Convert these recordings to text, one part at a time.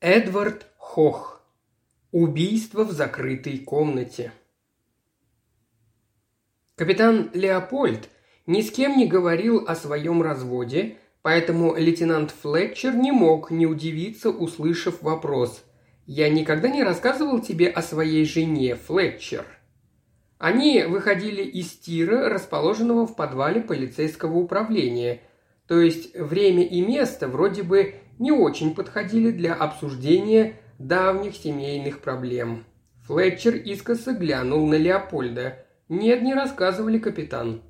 Эдвард Хох. Убийство в закрытой комнате. Капитан Леопольд ни с кем не говорил о своем разводе, поэтому лейтенант Флетчер не мог не удивиться, услышав вопрос. «Я никогда не рассказывал тебе о своей жене, Флетчер». Они выходили из тира, расположенного в подвале полицейского управления, то есть время и место вроде бы не очень подходили для обсуждения давних семейных проблем. Флетчер искоса глянул на Леопольда. «Нет, не рассказывали, капитан».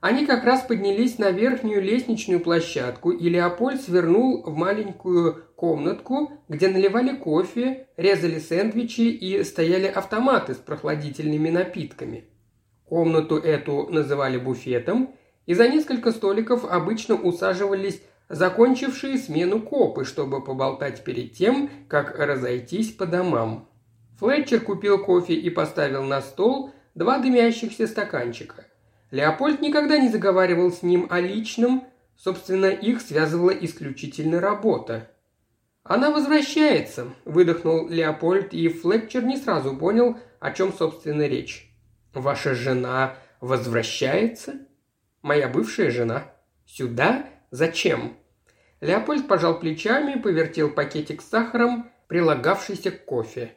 Они как раз поднялись на верхнюю лестничную площадку, и Леопольд свернул в маленькую комнатку, где наливали кофе, резали сэндвичи и стояли автоматы с прохладительными напитками. Комнату эту называли буфетом, и за несколько столиков обычно усаживались закончившие смену копы, чтобы поболтать перед тем, как разойтись по домам. Флетчер купил кофе и поставил на стол два дымящихся стаканчика. Леопольд никогда не заговаривал с ним о личном, собственно, их связывала исключительно работа. «Она возвращается», – выдохнул Леопольд, и Флетчер не сразу понял, о чем, собственно, речь. «Ваша жена возвращается?» «Моя бывшая жена. Сюда? Зачем?» Леопольд пожал плечами, повертел пакетик с сахаром, прилагавшийся к кофе.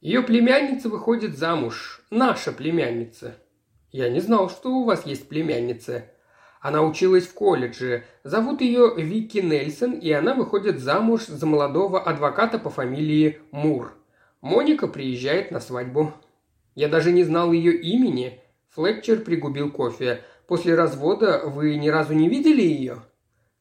Ее племянница выходит замуж. Наша племянница. Я не знал, что у вас есть племянница. Она училась в колледже. Зовут ее Вики Нельсон, и она выходит замуж за молодого адвоката по фамилии Мур. Моника приезжает на свадьбу. Я даже не знал ее имени. Флетчер пригубил кофе. После развода вы ни разу не видели ее?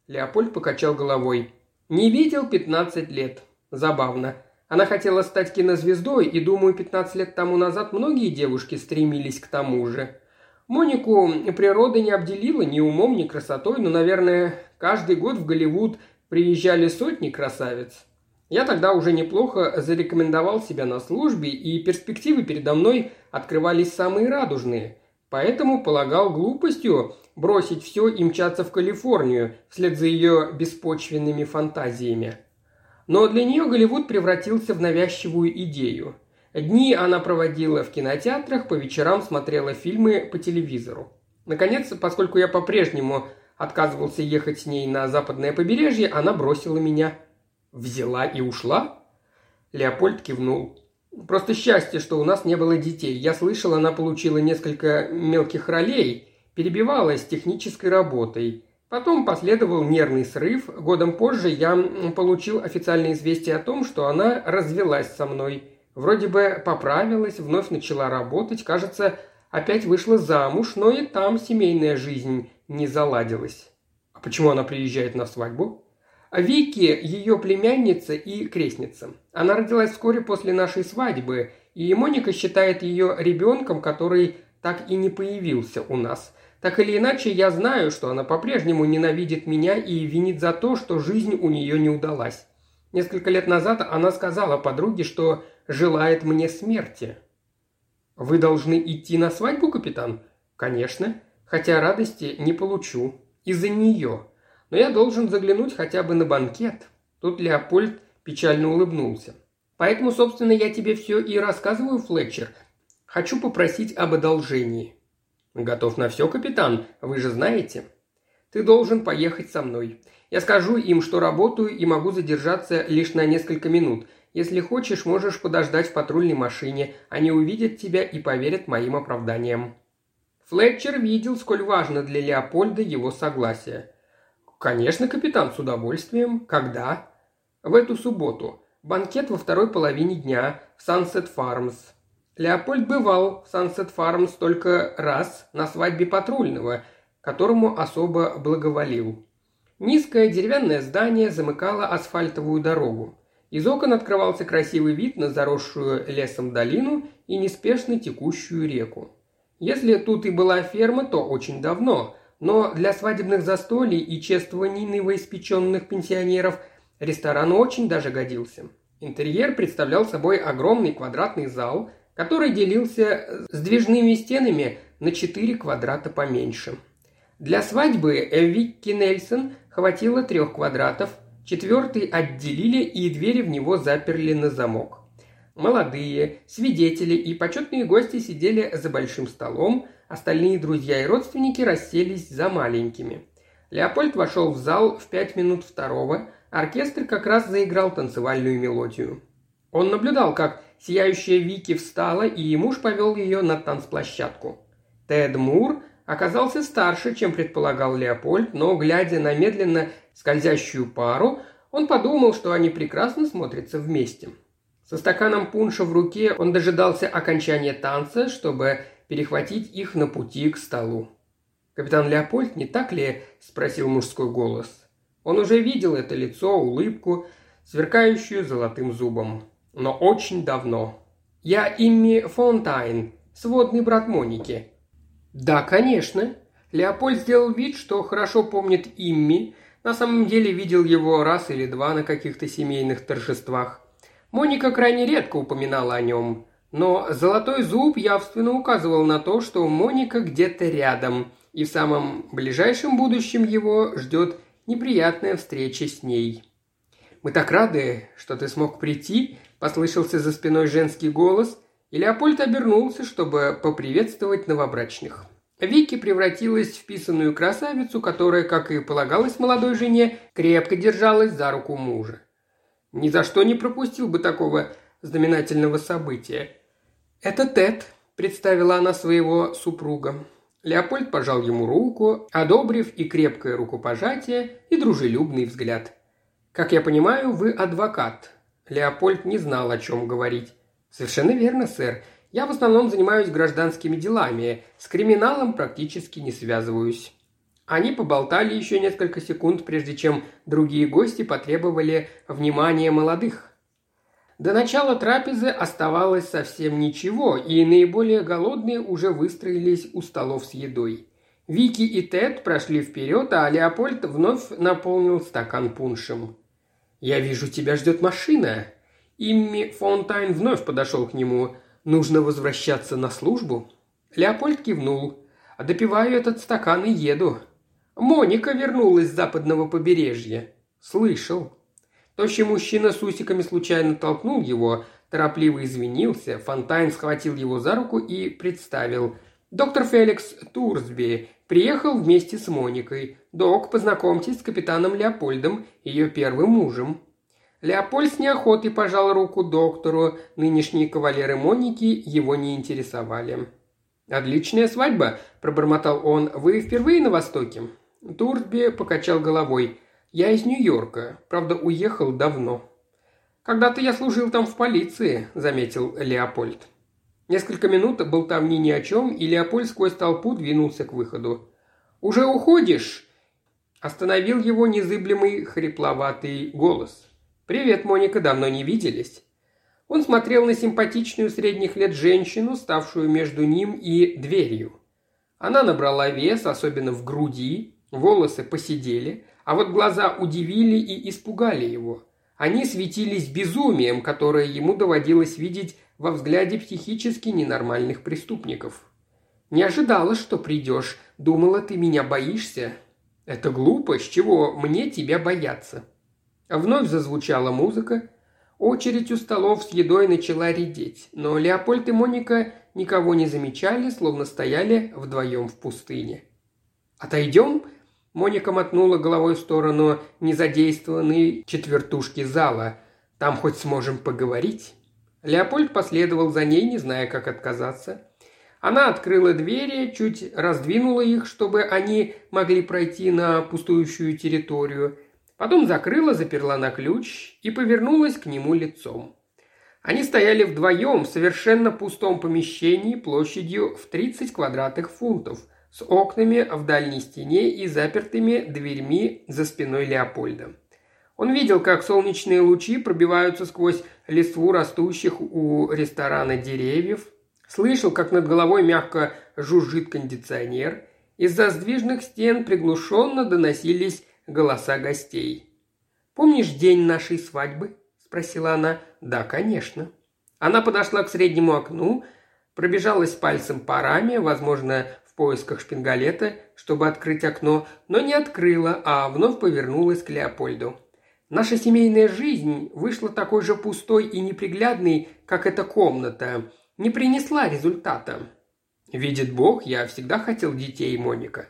Леопольд покачал головой. «Не видел 15 лет. Забавно. Она хотела стать кинозвездой, и, думаю, 15 лет тому назад многие девушки стремились к тому же. Монику природа не обделила ни умом, ни красотой, но, наверное, каждый год в Голливуд приезжали сотни красавиц. Я тогда уже неплохо зарекомендовал себя на службе, и перспективы передо мной открывались самые радужные. Поэтому полагал глупостью бросить все и мчаться в Калифорнию вслед за ее беспочвенными фантазиями. Но для нее Голливуд превратился в навязчивую идею. Дни она проводила в кинотеатрах, по вечерам смотрела фильмы по телевизору. Наконец, поскольку я по-прежнему отказывался ехать с ней на западное побережье, она бросила меня. «Взяла и ушла?» Леопольд кивнул. «Просто счастье, что у нас не было детей. Я слышал, она получила несколько мелких ролей, перебивалась технической работой. Потом последовал нервный срыв. Годом позже я получил официальное известие о том, что она развелась со мной. Вроде бы поправилась, вновь начала работать, кажется, опять вышла замуж, но и там семейная жизнь не заладилась. А почему она приезжает на свадьбу? Вики – ее племянница и крестница. Она родилась вскоре после нашей свадьбы, и Моника считает ее ребенком, который так и не появился у нас – так или иначе, я знаю, что она по-прежнему ненавидит меня и винит за то, что жизнь у нее не удалась. Несколько лет назад она сказала подруге, что желает мне смерти. «Вы должны идти на свадьбу, капитан?» «Конечно. Хотя радости не получу. Из-за нее. Но я должен заглянуть хотя бы на банкет». Тут Леопольд печально улыбнулся. «Поэтому, собственно, я тебе все и рассказываю, Флетчер. Хочу попросить об одолжении. «Готов на все, капитан, вы же знаете». «Ты должен поехать со мной. Я скажу им, что работаю и могу задержаться лишь на несколько минут. Если хочешь, можешь подождать в патрульной машине. Они увидят тебя и поверят моим оправданиям». Флетчер видел, сколь важно для Леопольда его согласие. «Конечно, капитан, с удовольствием. Когда?» «В эту субботу. Банкет во второй половине дня в Sunset Farms. Леопольд бывал в Сансет Фармс только раз на свадьбе патрульного, которому особо благоволил. Низкое деревянное здание замыкало асфальтовую дорогу. Из окон открывался красивый вид на заросшую лесом долину и неспешно текущую реку. Если тут и была ферма, то очень давно, но для свадебных застолий и чествований новоиспеченных пенсионеров ресторан очень даже годился. Интерьер представлял собой огромный квадратный зал – который делился сдвижными стенами на 4 квадрата поменьше. Для свадьбы Викки Нельсон хватило трех квадратов, четвертый отделили и двери в него заперли на замок. Молодые, свидетели и почетные гости сидели за большим столом, остальные друзья и родственники расселись за маленькими. Леопольд вошел в зал в пять минут второго, оркестр как раз заиграл танцевальную мелодию. Он наблюдал, как сияющая Вики встала, и муж повел ее на танцплощадку. Тед Мур оказался старше, чем предполагал Леопольд, но, глядя на медленно скользящую пару, он подумал, что они прекрасно смотрятся вместе – со стаканом пунша в руке он дожидался окончания танца, чтобы перехватить их на пути к столу. «Капитан Леопольд, не так ли?» – спросил мужской голос. Он уже видел это лицо, улыбку, сверкающую золотым зубом. Но очень давно. «Я Имми Фонтайн, сводный брат Моники». «Да, конечно». Леопольд сделал вид, что хорошо помнит Имми, на самом деле видел его раз или два на каких-то семейных торжествах. Моника крайне редко упоминала о нем, но золотой зуб явственно указывал на то, что Моника где-то рядом, и в самом ближайшем будущем его ждет неприятная встреча с ней. «Мы так рады, что ты смог прийти», – послышался за спиной женский голос, и Леопольд обернулся, чтобы поприветствовать новобрачных. Вики превратилась в писаную красавицу, которая, как и полагалось молодой жене, крепко держалась за руку мужа. Ни за что не пропустил бы такого знаменательного события. «Это Тед», – представила она своего супруга. Леопольд пожал ему руку, одобрив и крепкое рукопожатие, и дружелюбный взгляд. «Как я понимаю, вы адвокат». Леопольд не знал, о чем говорить. «Совершенно верно, сэр. Я в основном занимаюсь гражданскими делами. С криминалом практически не связываюсь». Они поболтали еще несколько секунд, прежде чем другие гости потребовали внимания молодых. До начала трапезы оставалось совсем ничего, и наиболее голодные уже выстроились у столов с едой. Вики и Тед прошли вперед, а Леопольд вновь наполнил стакан пуншем. «Я вижу, тебя ждет машина». Имми Фонтайн вновь подошел к нему. «Нужно возвращаться на службу?» Леопольд кивнул. «Допиваю этот стакан и еду. Моника вернулась с западного побережья. Слышал. Тощий мужчина с усиками случайно толкнул его, торопливо извинился, Фонтайн схватил его за руку и представил. «Доктор Феликс Турсби приехал вместе с Моникой. Док, познакомьтесь с капитаном Леопольдом, ее первым мужем». Леопольд с неохотой пожал руку доктору, нынешние кавалеры Моники его не интересовали. «Отличная свадьба», – пробормотал он. «Вы впервые на Востоке?» Турби покачал головой. «Я из Нью-Йорка. Правда, уехал давно». «Когда-то я служил там в полиции», – заметил Леопольд. Несколько минут болтовни ни о чем, и Леопольд сквозь толпу двинулся к выходу. «Уже уходишь?» Остановил его незыблемый хрипловатый голос. «Привет, Моника, давно не виделись». Он смотрел на симпатичную средних лет женщину, ставшую между ним и дверью. Она набрала вес, особенно в груди, Волосы посидели, а вот глаза удивили и испугали его. Они светились безумием, которое ему доводилось видеть во взгляде психически ненормальных преступников. «Не ожидала, что придешь. Думала, ты меня боишься?» «Это глупо. С чего мне тебя бояться?» Вновь зазвучала музыка. Очередь у столов с едой начала редеть, но Леопольд и Моника никого не замечали, словно стояли вдвоем в пустыне. «Отойдем?» Моника мотнула головой в сторону незадействованной четвертушки зала. «Там хоть сможем поговорить?» Леопольд последовал за ней, не зная, как отказаться. Она открыла двери, чуть раздвинула их, чтобы они могли пройти на пустующую территорию. Потом закрыла, заперла на ключ и повернулась к нему лицом. Они стояли вдвоем в совершенно пустом помещении площадью в 30 квадратных фунтов – с окнами в дальней стене и запертыми дверьми за спиной Леопольда. Он видел, как солнечные лучи пробиваются сквозь листву растущих у ресторана деревьев, слышал, как над головой мягко жужжит кондиционер, из-за сдвижных стен приглушенно доносились голоса гостей. «Помнишь день нашей свадьбы?» – спросила она. «Да, конечно». Она подошла к среднему окну, пробежалась пальцем по раме, возможно, в поисках шпингалета, чтобы открыть окно, но не открыла, а вновь повернулась к Леопольду. Наша семейная жизнь вышла такой же пустой и неприглядной, как эта комната. Не принесла результата. Видит Бог, я всегда хотел детей, Моника.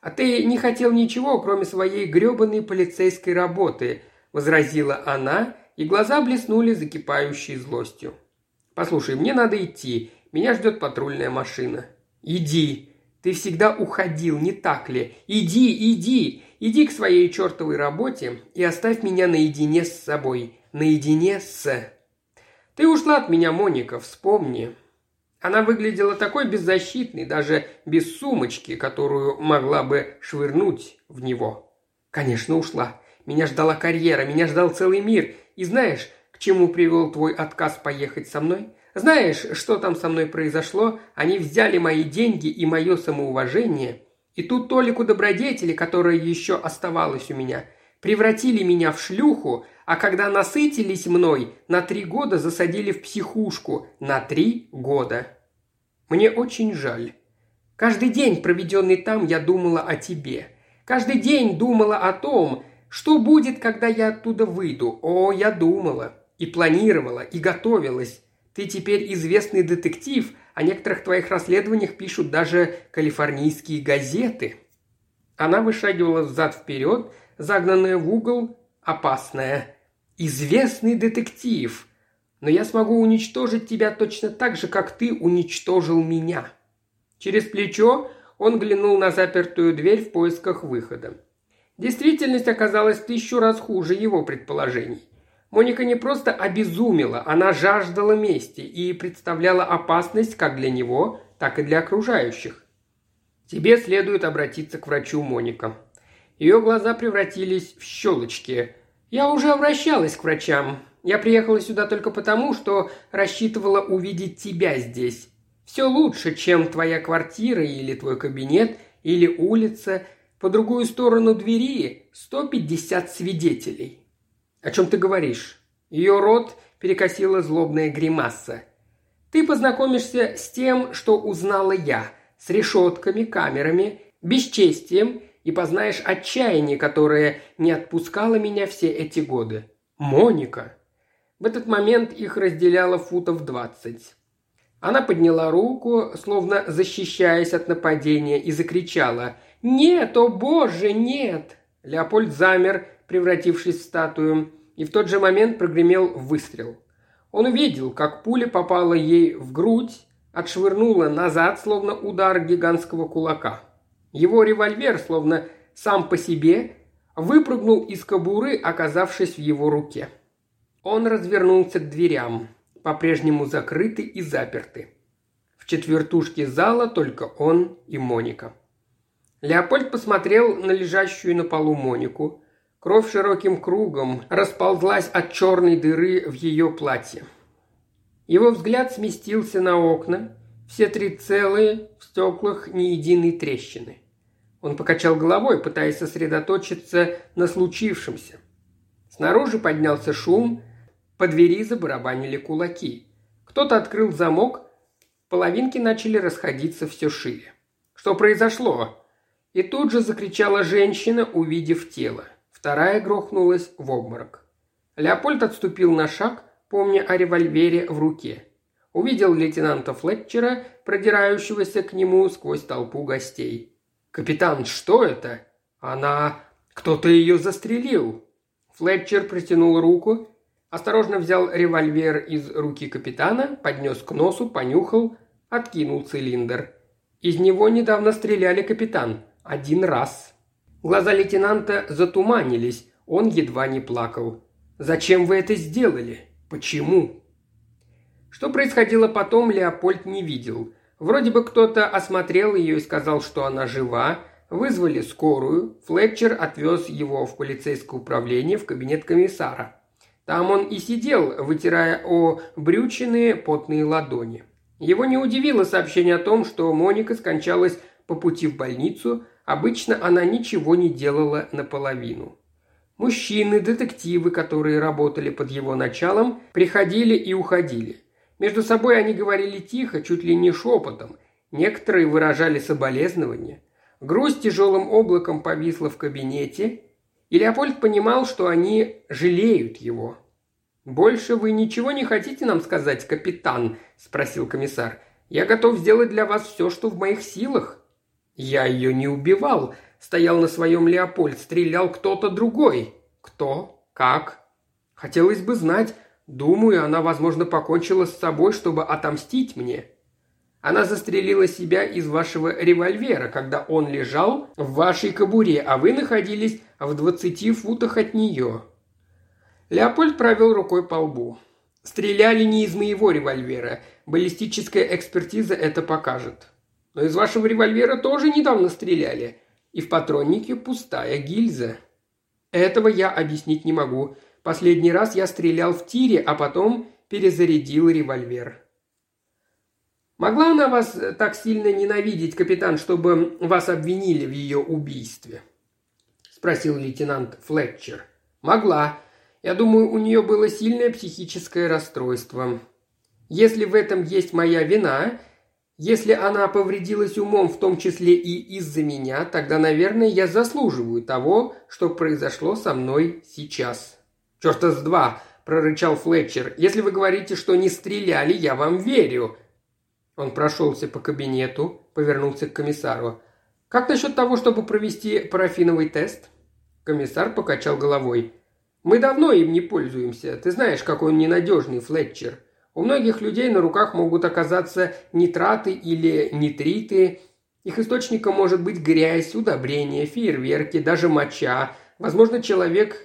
А ты не хотел ничего, кроме своей гребаной полицейской работы, возразила она, и глаза блеснули закипающей злостью. Послушай, мне надо идти. Меня ждет патрульная машина. Иди. Ты всегда уходил, не так ли? Иди, иди. Иди к своей чертовой работе и оставь меня наедине с собой. Наедине с... Ты ушла от меня, Моника, вспомни. Она выглядела такой беззащитной, даже без сумочки, которую могла бы швырнуть в него. Конечно, ушла. Меня ждала карьера, меня ждал целый мир. И знаешь, чему привел твой отказ поехать со мной? Знаешь, что там со мной произошло? Они взяли мои деньги и мое самоуважение, и ту толику добродетели, которая еще оставалась у меня, превратили меня в шлюху, а когда насытились мной, на три года засадили в психушку. На три года. Мне очень жаль. Каждый день, проведенный там, я думала о тебе. Каждый день думала о том, что будет, когда я оттуда выйду. О, я думала. И планировала, и готовилась. Ты теперь известный детектив, о некоторых твоих расследованиях пишут даже калифорнийские газеты». Она вышагивала взад-вперед, загнанная в угол, опасная. «Известный детектив. Но я смогу уничтожить тебя точно так же, как ты уничтожил меня». Через плечо он глянул на запертую дверь в поисках выхода. Действительность оказалась тысячу раз хуже его предположений. Моника не просто обезумела, она жаждала мести и представляла опасность как для него, так и для окружающих. Тебе следует обратиться к врачу Моника. Ее глаза превратились в щелочки. Я уже обращалась к врачам. Я приехала сюда только потому, что рассчитывала увидеть тебя здесь. Все лучше, чем твоя квартира или твой кабинет, или улица. По другую сторону двери 150 свидетелей. «О чем ты говоришь?» Ее рот перекосила злобная гримаса. «Ты познакомишься с тем, что узнала я, с решетками, камерами, бесчестием и познаешь отчаяние, которое не отпускало меня все эти годы. Моника!» В этот момент их разделяло футов двадцать. Она подняла руку, словно защищаясь от нападения, и закричала «Нет, о боже, нет!» Леопольд замер, превратившись в статую, и в тот же момент прогремел выстрел. Он увидел, как пуля попала ей в грудь, отшвырнула назад, словно удар гигантского кулака. Его револьвер, словно сам по себе, выпрыгнул из кобуры, оказавшись в его руке. Он развернулся к дверям, по-прежнему закрыты и заперты. В четвертушке зала только он и Моника. Леопольд посмотрел на лежащую на полу Монику, Кровь широким кругом расползлась от черной дыры в ее платье. Его взгляд сместился на окна, все три целые, в стеклах ни единой трещины. Он покачал головой, пытаясь сосредоточиться на случившемся. Снаружи поднялся шум, по двери забарабанили кулаки. Кто-то открыл замок, половинки начали расходиться все шире. Что произошло? И тут же закричала женщина, увидев тело. Вторая грохнулась в обморок. Леопольд отступил на шаг, помня о револьвере в руке. Увидел лейтенанта Флетчера, продирающегося к нему сквозь толпу гостей. «Капитан, что это?» «Она... Кто-то ее застрелил!» Флетчер протянул руку, осторожно взял револьвер из руки капитана, поднес к носу, понюхал, откинул цилиндр. Из него недавно стреляли капитан. Один раз. Глаза лейтенанта затуманились, он едва не плакал. «Зачем вы это сделали? Почему?» Что происходило потом, Леопольд не видел. Вроде бы кто-то осмотрел ее и сказал, что она жива, вызвали скорую, Флетчер отвез его в полицейское управление в кабинет комиссара. Там он и сидел, вытирая о брючины потные ладони. Его не удивило сообщение о том, что Моника скончалась по пути в больницу, Обычно она ничего не делала наполовину. Мужчины, детективы, которые работали под его началом, приходили и уходили. Между собой они говорили тихо, чуть ли не шепотом. Некоторые выражали соболезнования. Грусть тяжелым облаком повисла в кабинете, И Леопольд понимал, что они жалеют его. «Больше вы ничего не хотите нам сказать, капитан?» – спросил комиссар. «Я готов сделать для вас все, что в моих силах». «Я ее не убивал», – стоял на своем Леопольд. «Стрелял кто-то другой». «Кто? Как?» «Хотелось бы знать. Думаю, она, возможно, покончила с собой, чтобы отомстить мне». Она застрелила себя из вашего револьвера, когда он лежал в вашей кобуре, а вы находились в двадцати футах от нее». Леопольд провел рукой по лбу. «Стреляли не из моего револьвера. Баллистическая экспертиза это покажет. Но из вашего револьвера тоже недавно стреляли. И в патроннике пустая гильза. Этого я объяснить не могу. Последний раз я стрелял в тире, а потом перезарядил револьвер. Могла она вас э, так сильно ненавидеть, капитан, чтобы вас обвинили в ее убийстве?» – спросил лейтенант Флетчер. «Могла. Я думаю, у нее было сильное психическое расстройство. Если в этом есть моя вина, если она повредилась умом, в том числе и из-за меня, тогда, наверное, я заслуживаю того, что произошло со мной сейчас». «Черта с два!» – прорычал Флетчер. «Если вы говорите, что не стреляли, я вам верю. Он прошелся по кабинету, повернулся к комиссару. «Как насчет того, чтобы провести парафиновый тест?» Комиссар покачал головой. «Мы давно им не пользуемся. Ты знаешь, какой он ненадежный, Флетчер. У многих людей на руках могут оказаться нитраты или нитриты. Их источником может быть грязь, удобрения, фейерверки, даже моча. Возможно, человек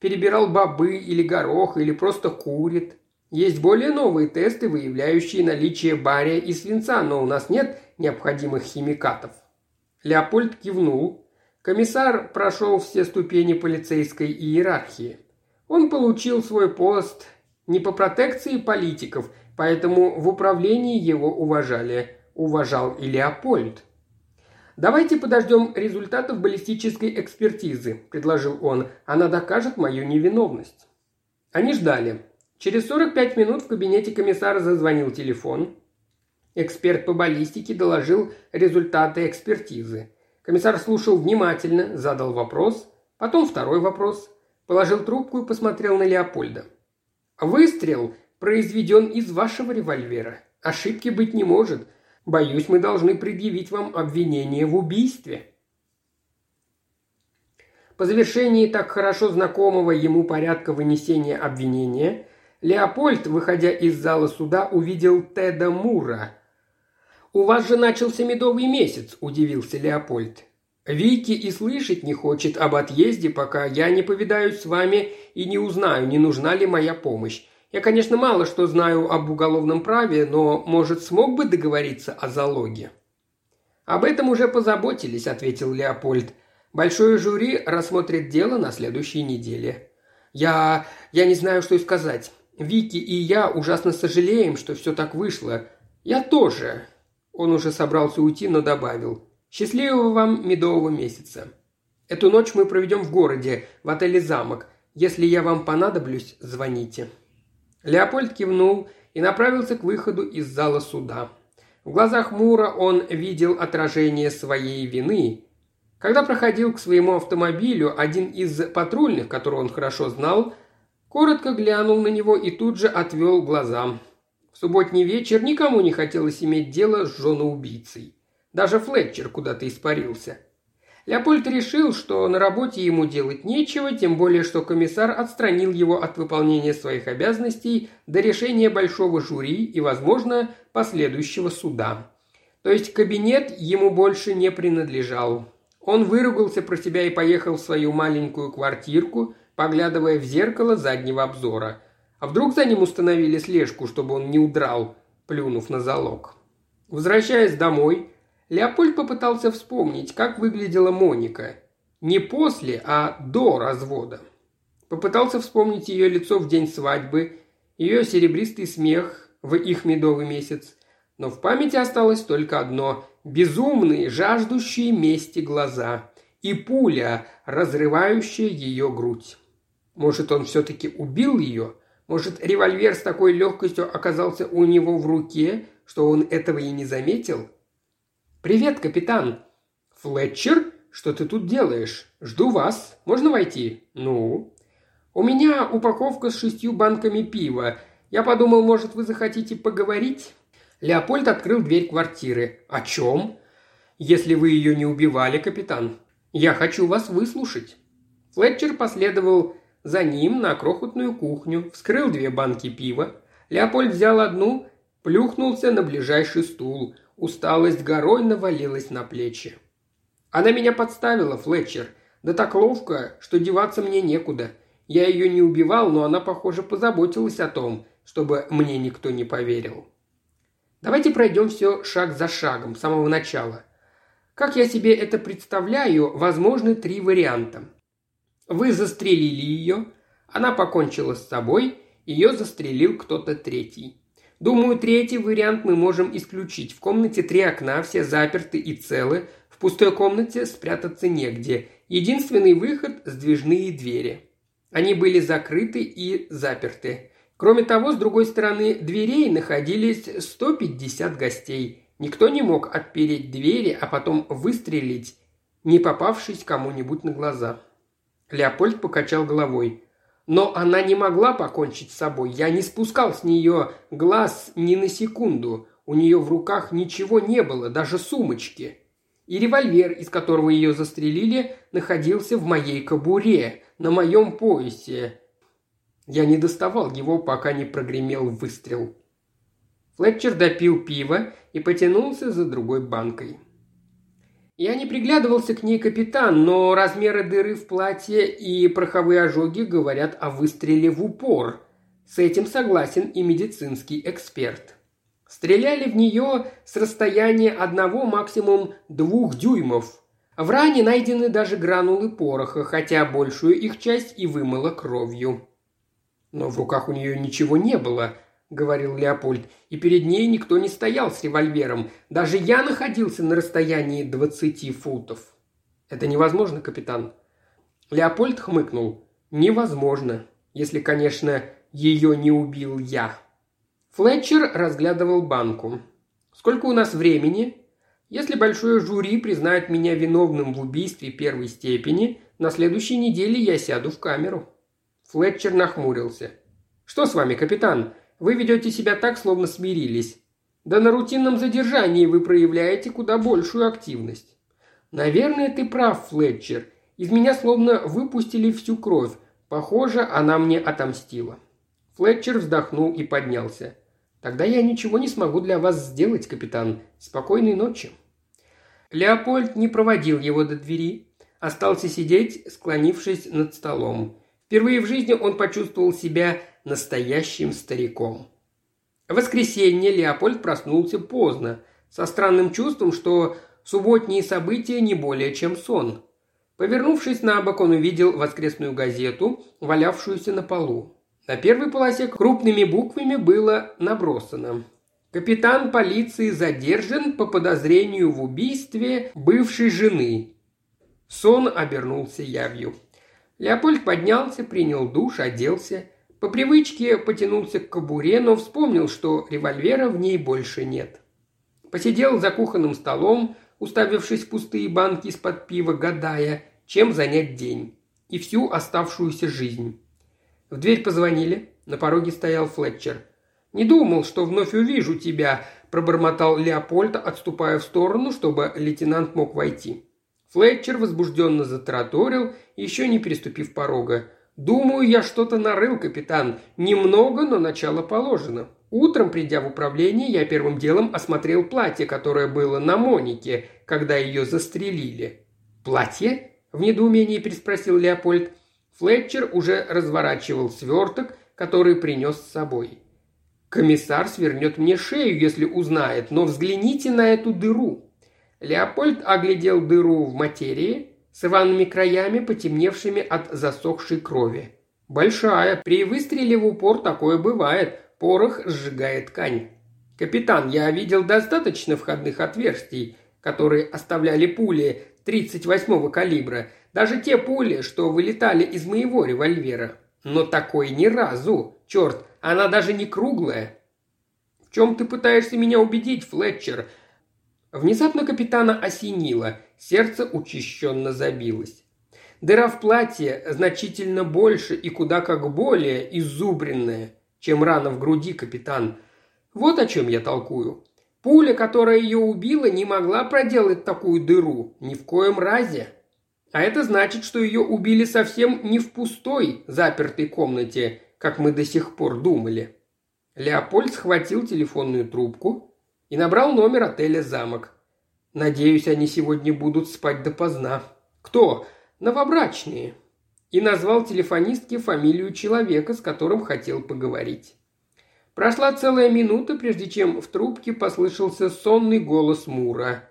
перебирал бобы или горох, или просто курит. Есть более новые тесты, выявляющие наличие бария и свинца, но у нас нет необходимых химикатов. Леопольд кивнул. Комиссар прошел все ступени полицейской иерархии. Он получил свой пост не по протекции политиков, поэтому в управлении его уважали. Уважал и Леопольд. «Давайте подождем результатов баллистической экспертизы», – предложил он. «Она докажет мою невиновность». Они ждали. Через 45 минут в кабинете комиссара зазвонил телефон. Эксперт по баллистике доложил результаты экспертизы. Комиссар слушал внимательно, задал вопрос, потом второй вопрос, положил трубку и посмотрел на Леопольда. «Выстрел произведен из вашего револьвера. Ошибки быть не может. Боюсь, мы должны предъявить вам обвинение в убийстве». По завершении так хорошо знакомого ему порядка вынесения обвинения, Леопольд, выходя из зала суда, увидел Теда Мура. «У вас же начался медовый месяц», – удивился Леопольд. «Вики и слышать не хочет об отъезде, пока я не повидаюсь с вами и не узнаю, не нужна ли моя помощь. Я, конечно, мало что знаю об уголовном праве, но, может, смог бы договориться о залоге?» «Об этом уже позаботились», – ответил Леопольд. «Большое жюри рассмотрит дело на следующей неделе». «Я... я не знаю, что и сказать. Вики и я ужасно сожалеем, что все так вышло. Я тоже». Он уже собрался уйти, но добавил. «Счастливого вам медового месяца. Эту ночь мы проведем в городе, в отеле «Замок». Если я вам понадоблюсь, звоните». Леопольд кивнул и направился к выходу из зала суда. В глазах Мура он видел отражение своей вины. Когда проходил к своему автомобилю, один из патрульных, которого он хорошо знал, коротко глянул на него и тут же отвел глаза. В субботний вечер никому не хотелось иметь дело с женоубийцей. Даже Флетчер куда-то испарился. Леопольд решил, что на работе ему делать нечего, тем более, что комиссар отстранил его от выполнения своих обязанностей до решения большого жюри и, возможно, последующего суда. То есть кабинет ему больше не принадлежал. Он выругался про себя и поехал в свою маленькую квартирку, поглядывая в зеркало заднего обзора. А вдруг за ним установили слежку, чтобы он не удрал, плюнув на залог. Возвращаясь домой, Леопольд попытался вспомнить, как выглядела Моника. Не после, а до развода. Попытался вспомнить ее лицо в день свадьбы, ее серебристый смех в их медовый месяц. Но в памяти осталось только одно – безумные, жаждущие мести глаза и пуля, разрывающая ее грудь. Может, он все-таки убил ее? Может, револьвер с такой легкостью оказался у него в руке, что он этого и не заметил? «Привет, капитан!» «Флетчер?» что ты тут делаешь? Жду вас. Можно войти?» «Ну?» «У меня упаковка с шестью банками пива. Я подумал, может, вы захотите поговорить?» Леопольд открыл дверь квартиры. «О чем?» «Если вы ее не убивали, капитан. Я хочу вас выслушать». Флетчер последовал за ним на крохотную кухню, вскрыл две банки пива. Леопольд взял одну, плюхнулся на ближайший стул. Усталость горой навалилась на плечи. Она меня подставила, Флетчер. Да так ловко, что деваться мне некуда. Я ее не убивал, но она, похоже, позаботилась о том, чтобы мне никто не поверил. Давайте пройдем все шаг за шагом, с самого начала. Как я себе это представляю, возможны три варианта. Вы застрелили ее, она покончила с собой, ее застрелил кто-то третий. Думаю, третий вариант мы можем исключить. В комнате три окна, все заперты и целы, в пустой комнате спрятаться негде. Единственный выход – сдвижные двери. Они были закрыты и заперты. Кроме того, с другой стороны дверей находились 150 гостей. Никто не мог отпереть двери, а потом выстрелить, не попавшись кому-нибудь на глаза. Леопольд покачал головой. Но она не могла покончить с собой. Я не спускал с нее глаз ни на секунду. У нее в руках ничего не было, даже сумочки. И револьвер, из которого ее застрелили, находился в моей кобуре, на моем поясе. Я не доставал его, пока не прогремел выстрел. Флетчер допил пиво и потянулся за другой банкой. Я не приглядывался к ней, капитан, но размеры дыры в платье и пороховые ожоги говорят о выстреле в упор. С этим согласен и медицинский эксперт. Стреляли в нее с расстояния одного максимум двух дюймов. В ране найдены даже гранулы пороха, хотя большую их часть и вымыло кровью. Но в руках у нее ничего не было, говорил Леопольд, и перед ней никто не стоял с револьвером. Даже я находился на расстоянии двадцати футов. Это невозможно, капитан. Леопольд хмыкнул. Невозможно, если, конечно, ее не убил я. Флетчер разглядывал банку. «Сколько у нас времени?» «Если большое жюри признает меня виновным в убийстве первой степени, на следующей неделе я сяду в камеру». Флетчер нахмурился. «Что с вами, капитан? Вы ведете себя так, словно смирились. Да на рутинном задержании вы проявляете куда большую активность. Наверное, ты прав, Флетчер. Из меня словно выпустили всю кровь. Похоже, она мне отомстила. Флетчер вздохнул и поднялся. Тогда я ничего не смогу для вас сделать, капитан. Спокойной ночи. Леопольд не проводил его до двери, остался сидеть, склонившись над столом. Впервые в жизни он почувствовал себя настоящим стариком. В воскресенье Леопольд проснулся поздно, со странным чувством, что субботние события не более чем сон. Повернувшись на бок, он увидел воскресную газету, валявшуюся на полу. На первой полосе крупными буквами было набросано «Капитан полиции задержан по подозрению в убийстве бывшей жены». Сон обернулся явью. Леопольд поднялся, принял душ, оделся. По привычке потянулся к кобуре, но вспомнил, что револьвера в ней больше нет. Посидел за кухонным столом, уставившись в пустые банки из-под пива, гадая, чем занять день и всю оставшуюся жизнь. В дверь позвонили, на пороге стоял Флетчер. «Не думал, что вновь увижу тебя», – пробормотал Леопольд, отступая в сторону, чтобы лейтенант мог войти. Флетчер возбужденно затраторил, еще не переступив порога. «Думаю, я что-то нарыл, капитан. Немного, но начало положено. Утром, придя в управление, я первым делом осмотрел платье, которое было на Монике, когда ее застрелили». «Платье?» – в недоумении переспросил Леопольд. Флетчер уже разворачивал сверток, который принес с собой. «Комиссар свернет мне шею, если узнает, но взгляните на эту дыру». Леопольд оглядел дыру в материи, с рваными краями, потемневшими от засохшей крови. «Большая. При выстреле в упор такое бывает. Порох сжигает ткань». «Капитан, я видел достаточно входных отверстий, которые оставляли пули 38-го калибра, даже те пули, что вылетали из моего револьвера. Но такой ни разу. Черт, она даже не круглая». «В чем ты пытаешься меня убедить, Флетчер?» Внезапно капитана осенило, сердце учащенно забилось. Дыра в платье значительно больше и куда как более изубренная, чем рана в груди, капитан. Вот о чем я толкую. Пуля, которая ее убила, не могла проделать такую дыру, ни в коем разе. А это значит, что ее убили совсем не в пустой, запертой комнате, как мы до сих пор думали. Леопольд схватил телефонную трубку и набрал номер отеля «Замок». Надеюсь, они сегодня будут спать допоздна. Кто? Новобрачные. И назвал телефонистке фамилию человека, с которым хотел поговорить. Прошла целая минута, прежде чем в трубке послышался сонный голос Мура.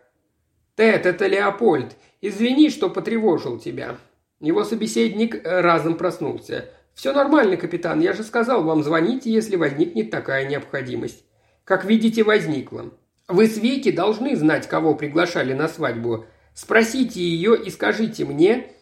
«Тед, это Леопольд. Извини, что потревожил тебя». Его собеседник э, разом проснулся. «Все нормально, капитан. Я же сказал вам, звоните, если возникнет такая необходимость». «Как видите, возникла. Вы с Вики должны знать, кого приглашали на свадьбу. Спросите ее и скажите мне,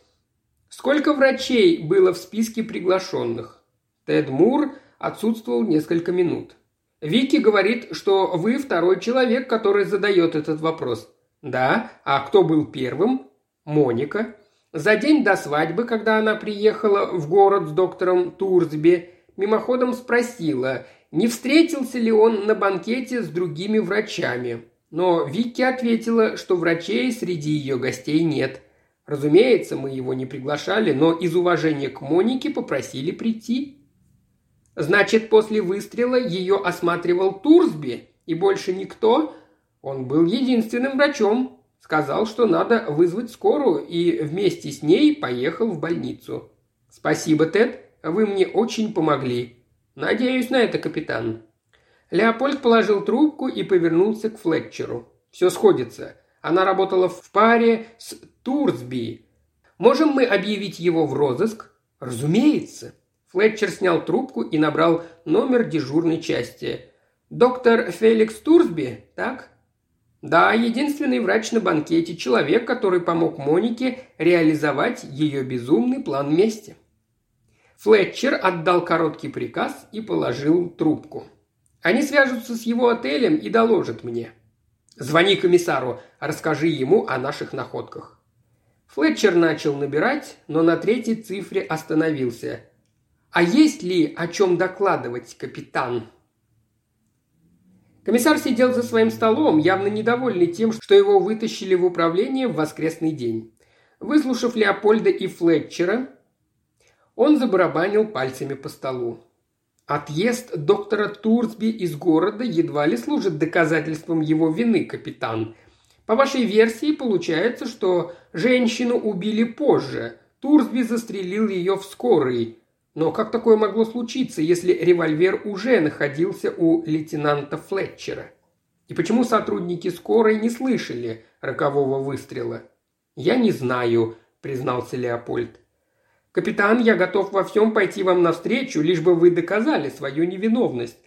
сколько врачей было в списке приглашенных». Тед Мур отсутствовал несколько минут. «Вики говорит, что вы второй человек, который задает этот вопрос». «Да? А кто был первым?» «Моника». За день до свадьбы, когда она приехала в город с доктором Турсби, мимоходом спросила, не встретился ли он на банкете с другими врачами. Но Вики ответила, что врачей среди ее гостей нет. Разумеется, мы его не приглашали, но из уважения к Монике попросили прийти. Значит, после выстрела ее осматривал Турсби, и больше никто? Он был единственным врачом. Сказал, что надо вызвать скорую, и вместе с ней поехал в больницу. Спасибо, Тед, вы мне очень помогли. Надеюсь на это, капитан. Леопольд положил трубку и повернулся к Флетчеру. Все сходится. Она работала в паре с Турсби. Можем мы объявить его в розыск? Разумеется. Флетчер снял трубку и набрал номер дежурной части. «Доктор Феликс Турсби, так?» «Да, единственный врач на банкете, человек, который помог Монике реализовать ее безумный план мести». Флетчер отдал короткий приказ и положил трубку. «Они свяжутся с его отелем и доложат мне». «Звони комиссару, расскажи ему о наших находках». Флетчер начал набирать, но на третьей цифре остановился. «А есть ли о чем докладывать, капитан?» Комиссар сидел за своим столом, явно недовольный тем, что его вытащили в управление в воскресный день. Выслушав Леопольда и Флетчера, он забарабанил пальцами по столу. Отъезд доктора Турсби из города едва ли служит доказательством его вины, капитан. По вашей версии получается, что женщину убили позже. Турсби застрелил ее в скорой, но как такое могло случиться, если револьвер уже находился у лейтенанта Флетчера? И почему сотрудники скорой не слышали рокового выстрела? «Я не знаю», – признался Леопольд. «Капитан, я готов во всем пойти вам навстречу, лишь бы вы доказали свою невиновность.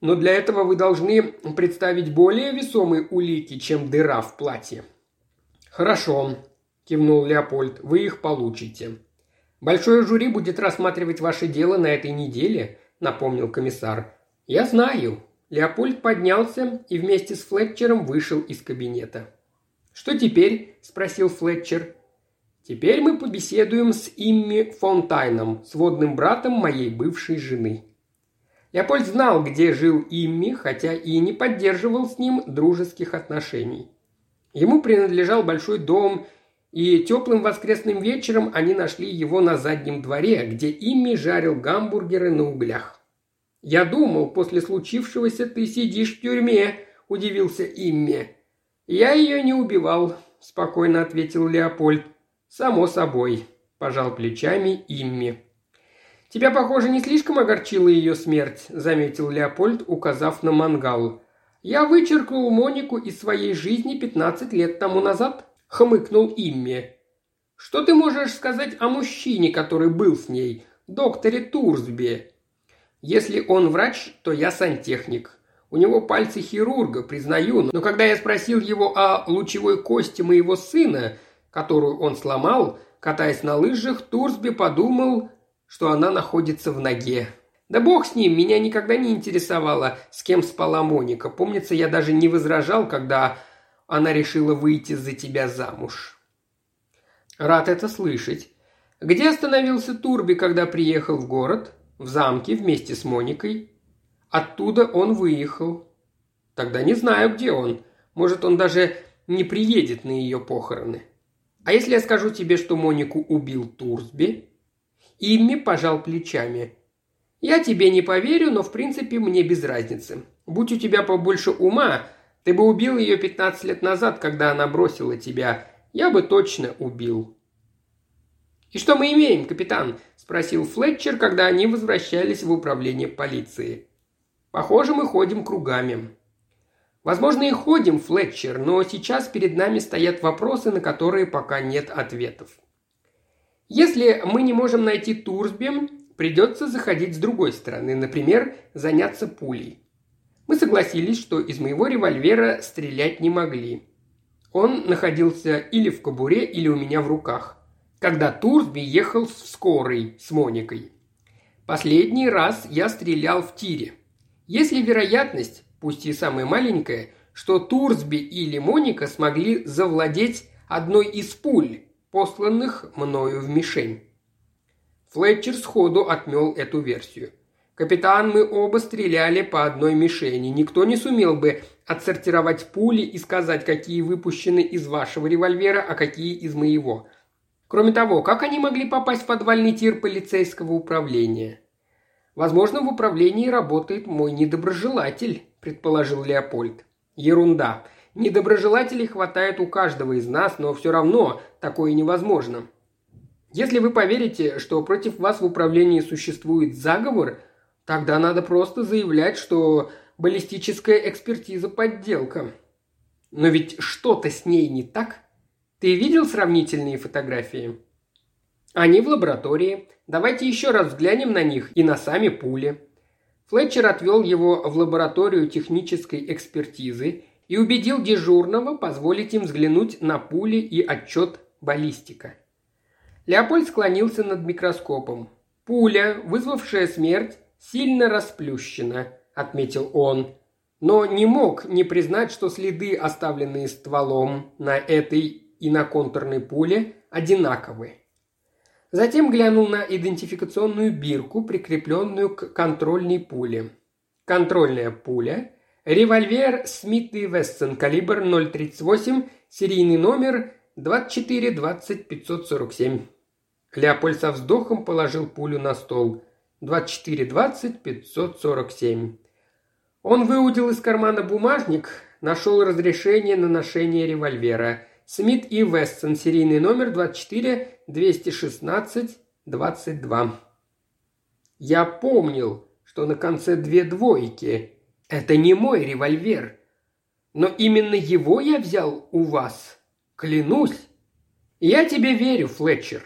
Но для этого вы должны представить более весомые улики, чем дыра в платье». «Хорошо», – кивнул Леопольд, – «вы их получите». «Большое жюри будет рассматривать ваше дело на этой неделе», – напомнил комиссар. «Я знаю». Леопольд поднялся и вместе с Флетчером вышел из кабинета. «Что теперь?» – спросил Флетчер. «Теперь мы побеседуем с Имми Фонтайном, сводным братом моей бывшей жены». Леопольд знал, где жил Имми, хотя и не поддерживал с ним дружеских отношений. Ему принадлежал большой дом и теплым воскресным вечером они нашли его на заднем дворе, где Имми жарил гамбургеры на углях. «Я думал, после случившегося ты сидишь в тюрьме», – удивился Имми. «Я ее не убивал», – спокойно ответил Леопольд. «Само собой», – пожал плечами Имми. «Тебя, похоже, не слишком огорчила ее смерть», – заметил Леопольд, указав на мангал. «Я вычеркнул Монику из своей жизни пятнадцать лет тому назад», хмыкнул Имми. «Что ты можешь сказать о мужчине, который был с ней, докторе Турсби?» «Если он врач, то я сантехник. У него пальцы хирурга, признаю, но когда я спросил его о лучевой кости моего сына, которую он сломал, катаясь на лыжах, Турсби подумал, что она находится в ноге. Да бог с ним, меня никогда не интересовало, с кем спала Моника. Помнится, я даже не возражал, когда она решила выйти за тебя замуж». «Рад это слышать. Где остановился Турби, когда приехал в город?» «В замке вместе с Моникой. Оттуда он выехал. Тогда не знаю, где он. Может, он даже не приедет на ее похороны. А если я скажу тебе, что Монику убил Турсби?» Имми пожал плечами. «Я тебе не поверю, но в принципе мне без разницы. Будь у тебя побольше ума, ты бы убил ее 15 лет назад, когда она бросила тебя. Я бы точно убил». «И что мы имеем, капитан?» – спросил Флетчер, когда они возвращались в управление полиции. «Похоже, мы ходим кругами». «Возможно, и ходим, Флетчер, но сейчас перед нами стоят вопросы, на которые пока нет ответов. Если мы не можем найти Турсби, придется заходить с другой стороны, например, заняться пулей. Мы согласились, что из моего револьвера стрелять не могли. Он находился или в кобуре, или у меня в руках, когда Турсби ехал в скорой с Моникой. Последний раз я стрелял в тире. Если вероятность, пусть и самая маленькая, что Турсби или Моника смогли завладеть одной из пуль, посланных мною в мишень. Флетчер сходу отмел эту версию. «Капитан, мы оба стреляли по одной мишени. Никто не сумел бы отсортировать пули и сказать, какие выпущены из вашего револьвера, а какие из моего. Кроме того, как они могли попасть в подвальный тир полицейского управления?» «Возможно, в управлении работает мой недоброжелатель», – предположил Леопольд. «Ерунда. Недоброжелателей хватает у каждого из нас, но все равно такое невозможно. Если вы поверите, что против вас в управлении существует заговор, тогда надо просто заявлять, что баллистическая экспертиза – подделка. Но ведь что-то с ней не так. Ты видел сравнительные фотографии? Они в лаборатории. Давайте еще раз взглянем на них и на сами пули. Флетчер отвел его в лабораторию технической экспертизы и убедил дежурного позволить им взглянуть на пули и отчет баллистика. Леопольд склонился над микроскопом. «Пуля, вызвавшая смерть, сильно расплющена», – отметил он. Но не мог не признать, что следы, оставленные стволом на этой и на контурной пуле, одинаковы. Затем глянул на идентификационную бирку, прикрепленную к контрольной пуле. Контрольная пуля Револьвер Смит и Вессон, калибр 0,38, серийный номер 24-20-547. Леопольд со вздохом положил пулю на стол. 24-20-547. Он выудил из кармана бумажник, нашел разрешение на ношение револьвера. Смит и Вессон, серийный номер 24-216-22. Я помнил, что на конце две двойки, это не мой револьвер. Но именно его я взял у вас. Клянусь. Я тебе верю, Флетчер.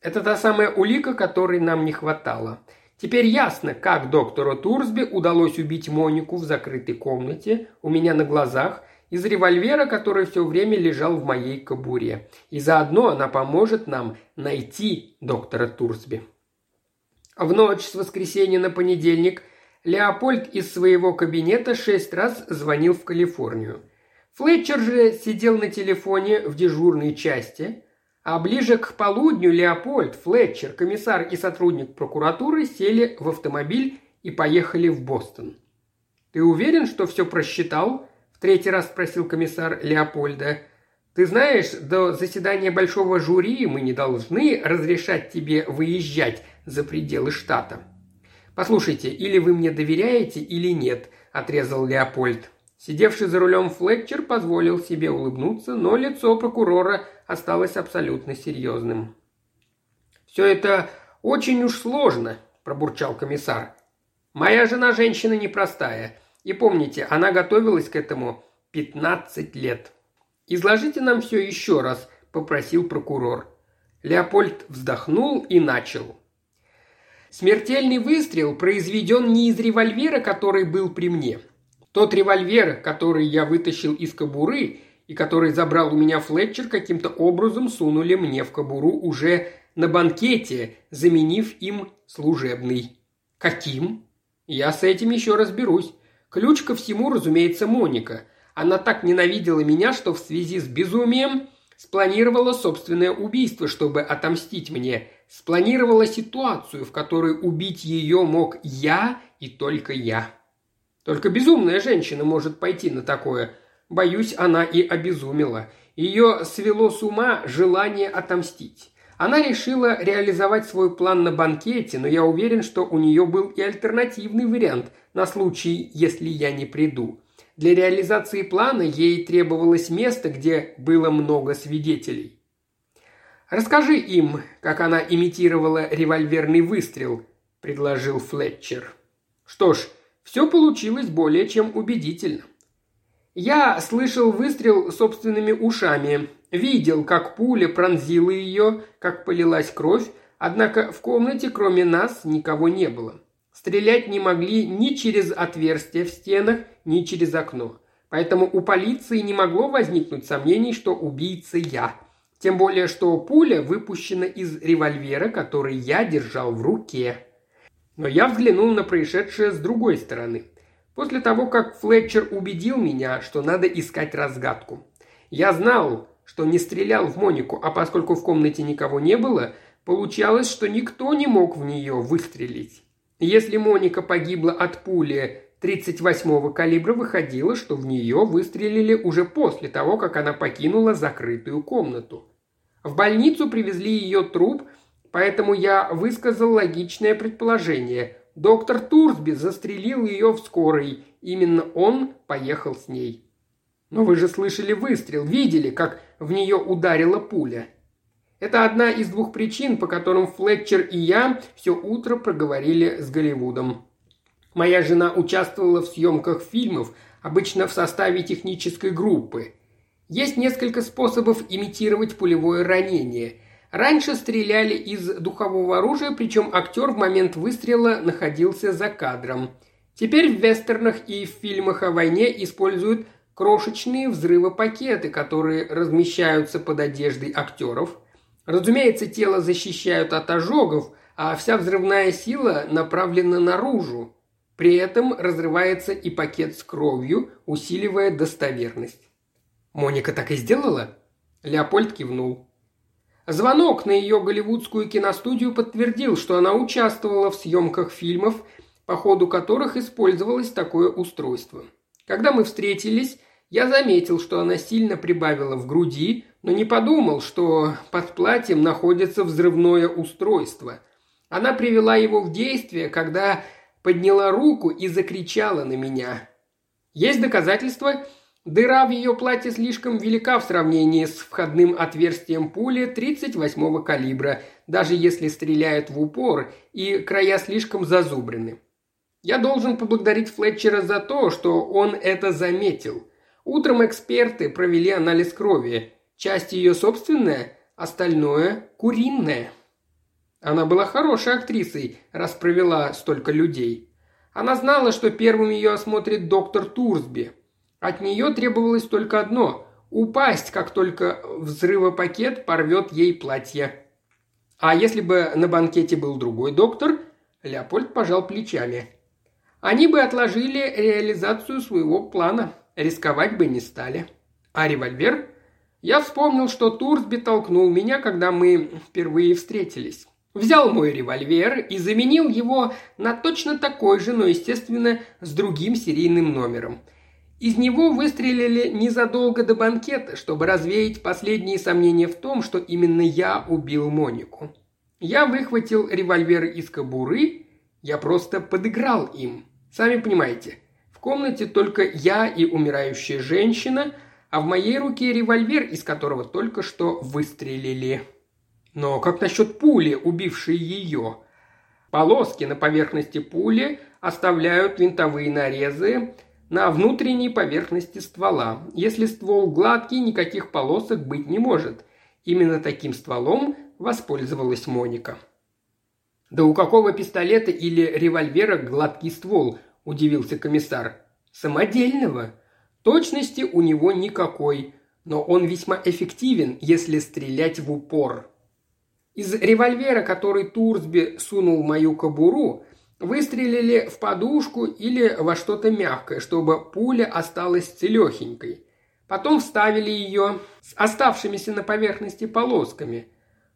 Это та самая улика, которой нам не хватало. Теперь ясно, как доктору Турсби удалось убить Монику в закрытой комнате у меня на глазах из револьвера, который все время лежал в моей кобуре. И заодно она поможет нам найти доктора Турсби. В ночь с воскресенья на понедельник – Леопольд из своего кабинета шесть раз звонил в Калифорнию. Флетчер же сидел на телефоне в дежурной части, а ближе к полудню Леопольд, Флетчер, комиссар и сотрудник прокуратуры сели в автомобиль и поехали в Бостон. «Ты уверен, что все просчитал?» – третий раз спросил комиссар Леопольда. «Ты знаешь, до заседания большого жюри мы не должны разрешать тебе выезжать за пределы штата». «Послушайте, или вы мне доверяете, или нет», – отрезал Леопольд. Сидевший за рулем Флетчер позволил себе улыбнуться, но лицо прокурора осталось абсолютно серьезным. «Все это очень уж сложно», – пробурчал комиссар. «Моя жена женщина непростая. И помните, она готовилась к этому 15 лет. Изложите нам все еще раз», – попросил прокурор. Леопольд вздохнул и начал. Смертельный выстрел произведен не из револьвера, который был при мне. Тот револьвер, который я вытащил из кобуры и который забрал у меня Флетчер, каким-то образом сунули мне в кобуру уже на банкете, заменив им служебный. Каким? Я с этим еще разберусь. Ключ ко всему, разумеется, Моника. Она так ненавидела меня, что в связи с безумием спланировала собственное убийство, чтобы отомстить мне. Спланировала ситуацию, в которой убить ее мог я и только я. Только безумная женщина может пойти на такое. Боюсь, она и обезумела. Ее свело с ума желание отомстить. Она решила реализовать свой план на банкете, но я уверен, что у нее был и альтернативный вариант на случай, если я не приду. Для реализации плана ей требовалось место, где было много свидетелей. «Расскажи им, как она имитировала револьверный выстрел», – предложил Флетчер. «Что ж, все получилось более чем убедительно. Я слышал выстрел собственными ушами, видел, как пуля пронзила ее, как полилась кровь, однако в комнате кроме нас никого не было. Стрелять не могли ни через отверстие в стенах, ни через окно. Поэтому у полиции не могло возникнуть сомнений, что убийца я. Тем более, что пуля выпущена из револьвера, который я держал в руке. Но я взглянул на происшедшее с другой стороны. После того, как Флетчер убедил меня, что надо искать разгадку. Я знал, что не стрелял в Монику, а поскольку в комнате никого не было, получалось, что никто не мог в нее выстрелить. Если Моника погибла от пули 38-го калибра, выходило, что в нее выстрелили уже после того, как она покинула закрытую комнату. В больницу привезли ее труп, поэтому я высказал логичное предположение. Доктор Турсби застрелил ее в скорой, именно он поехал с ней. Но вы же слышали выстрел, видели, как в нее ударила пуля. Это одна из двух причин, по которым Флетчер и я все утро проговорили с Голливудом. Моя жена участвовала в съемках фильмов, обычно в составе технической группы. Есть несколько способов имитировать пулевое ранение. Раньше стреляли из духового оружия, причем актер в момент выстрела находился за кадром. Теперь в вестернах и в фильмах о войне используют крошечные взрывопакеты, которые размещаются под одеждой актеров. Разумеется, тело защищают от ожогов, а вся взрывная сила направлена наружу. При этом разрывается и пакет с кровью, усиливая достоверность. Моника так и сделала? Леопольд кивнул. Звонок на ее голливудскую киностудию подтвердил, что она участвовала в съемках фильмов, по ходу которых использовалось такое устройство. Когда мы встретились, я заметил, что она сильно прибавила в груди, но не подумал, что под платьем находится взрывное устройство. Она привела его в действие, когда подняла руку и закричала на меня. Есть доказательства? Дыра в ее платье слишком велика в сравнении с входным отверстием пули 38-го калибра, даже если стреляет в упор, и края слишком зазубрены. Я должен поблагодарить Флетчера за то, что он это заметил. Утром эксперты провели анализ крови. Часть ее собственная, остальное – куриное. Она была хорошей актрисой, раз провела столько людей. Она знала, что первым ее осмотрит доктор Турсби. От нее требовалось только одно – упасть, как только взрывопакет порвет ей платье. А если бы на банкете был другой доктор, Леопольд пожал плечами. Они бы отложили реализацию своего плана – рисковать бы не стали. А револьвер? Я вспомнил, что Турсби толкнул меня, когда мы впервые встретились. Взял мой револьвер и заменил его на точно такой же, но, естественно, с другим серийным номером. Из него выстрелили незадолго до банкета, чтобы развеять последние сомнения в том, что именно я убил Монику. Я выхватил револьвер из кобуры, я просто подыграл им. Сами понимаете – в комнате только я и умирающая женщина, а в моей руке револьвер, из которого только что выстрелили. Но как насчет пули, убившей ее? Полоски на поверхности пули оставляют винтовые нарезы на внутренней поверхности ствола. Если ствол гладкий, никаких полосок быть не может. Именно таким стволом воспользовалась Моника. Да у какого пистолета или револьвера гладкий ствол? Удивился комиссар. «Самодельного. Точности у него никакой, но он весьма эффективен, если стрелять в упор. Из револьвера, который Турсби сунул в мою кобуру, выстрелили в подушку или во что-то мягкое, чтобы пуля осталась целехенькой. Потом вставили ее с оставшимися на поверхности полосками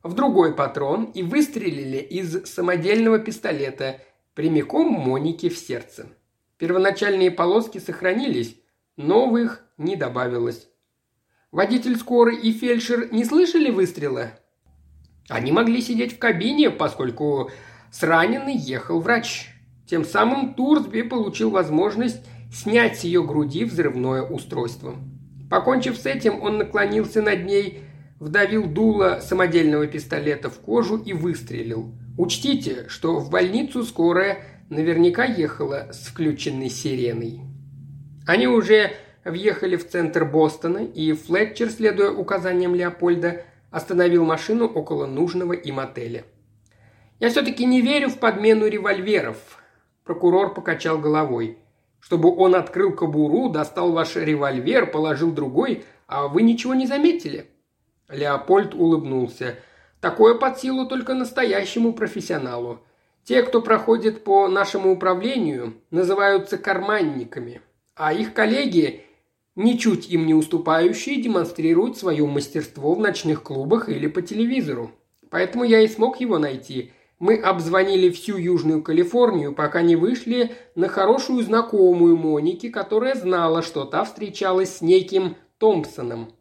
в другой патрон и выстрелили из самодельного пистолета прямиком Монике в сердце. Первоначальные полоски сохранились, новых не добавилось. Водитель скорой и фельдшер не слышали выстрела? Они могли сидеть в кабине, поскольку с раненой ехал врач. Тем самым Турсби получил возможность снять с ее груди взрывное устройство. Покончив с этим, он наклонился над ней, вдавил дуло самодельного пистолета в кожу и выстрелил. Учтите, что в больницу скорая наверняка ехала с включенной сиреной. Они уже въехали в центр Бостона, и Флетчер, следуя указаниям Леопольда, остановил машину около нужного им отеля. «Я все-таки не верю в подмену револьверов», – прокурор покачал головой. «Чтобы он открыл кобуру, достал ваш револьвер, положил другой, а вы ничего не заметили?» Леопольд улыбнулся. «Такое под силу только настоящему профессионалу. Те, кто проходит по нашему управлению, называются карманниками, а их коллеги ничуть им не уступающие, демонстрируют свое мастерство в ночных клубах или по телевизору. Поэтому я и смог его найти. Мы обзвонили всю Южную Калифорнию, пока не вышли на хорошую знакомую Моники, которая знала, что та встречалась с неким Томпсоном.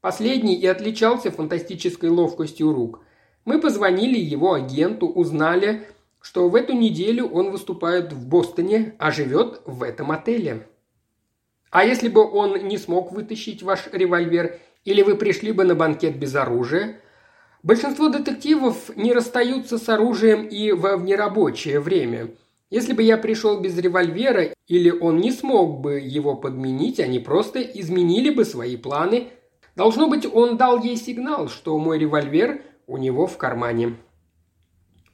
Последний и отличался фантастической ловкостью рук. Мы позвонили его агенту, узнали, что в эту неделю он выступает в Бостоне, а живет в этом отеле. А если бы он не смог вытащить ваш револьвер, или вы пришли бы на банкет без оружия? Большинство детективов не расстаются с оружием и во внерабочее время. Если бы я пришел без револьвера, или он не смог бы его подменить, они просто изменили бы свои планы. Должно быть, он дал ей сигнал, что мой револьвер у него в кармане.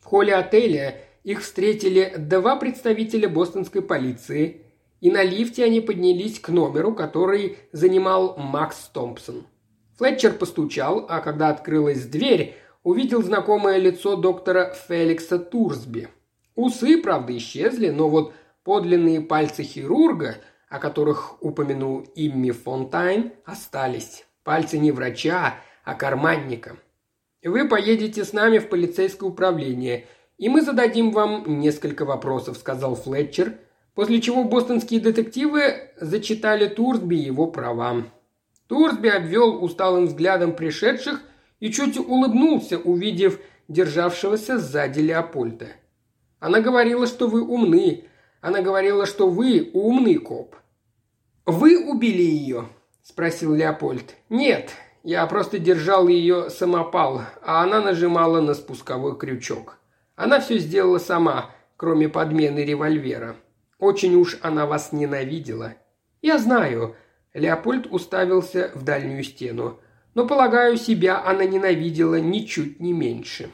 В холле отеля их встретили два представителя бостонской полиции – и на лифте они поднялись к номеру, который занимал Макс Томпсон. Флетчер постучал, а когда открылась дверь, увидел знакомое лицо доктора Феликса Турсби. Усы, правда, исчезли, но вот подлинные пальцы хирурга, о которых упомянул Имми Фонтайн, остались. Пальцы не врача, а карманника. Вы поедете с нами в полицейское управление, и мы зададим вам несколько вопросов», – сказал Флетчер – После чего бостонские детективы зачитали Турсби его права. Турсби обвел усталым взглядом пришедших и чуть улыбнулся, увидев державшегося сзади Леопольда. Она говорила, что вы умны. Она говорила, что вы умный коп. «Вы убили ее?» – спросил Леопольд. «Нет, я просто держал ее самопал, а она нажимала на спусковой крючок. Она все сделала сама, кроме подмены револьвера. Очень уж она вас ненавидела. Я знаю. Леопольд уставился в дальнюю стену. Но, полагаю, себя она ненавидела ничуть не меньше.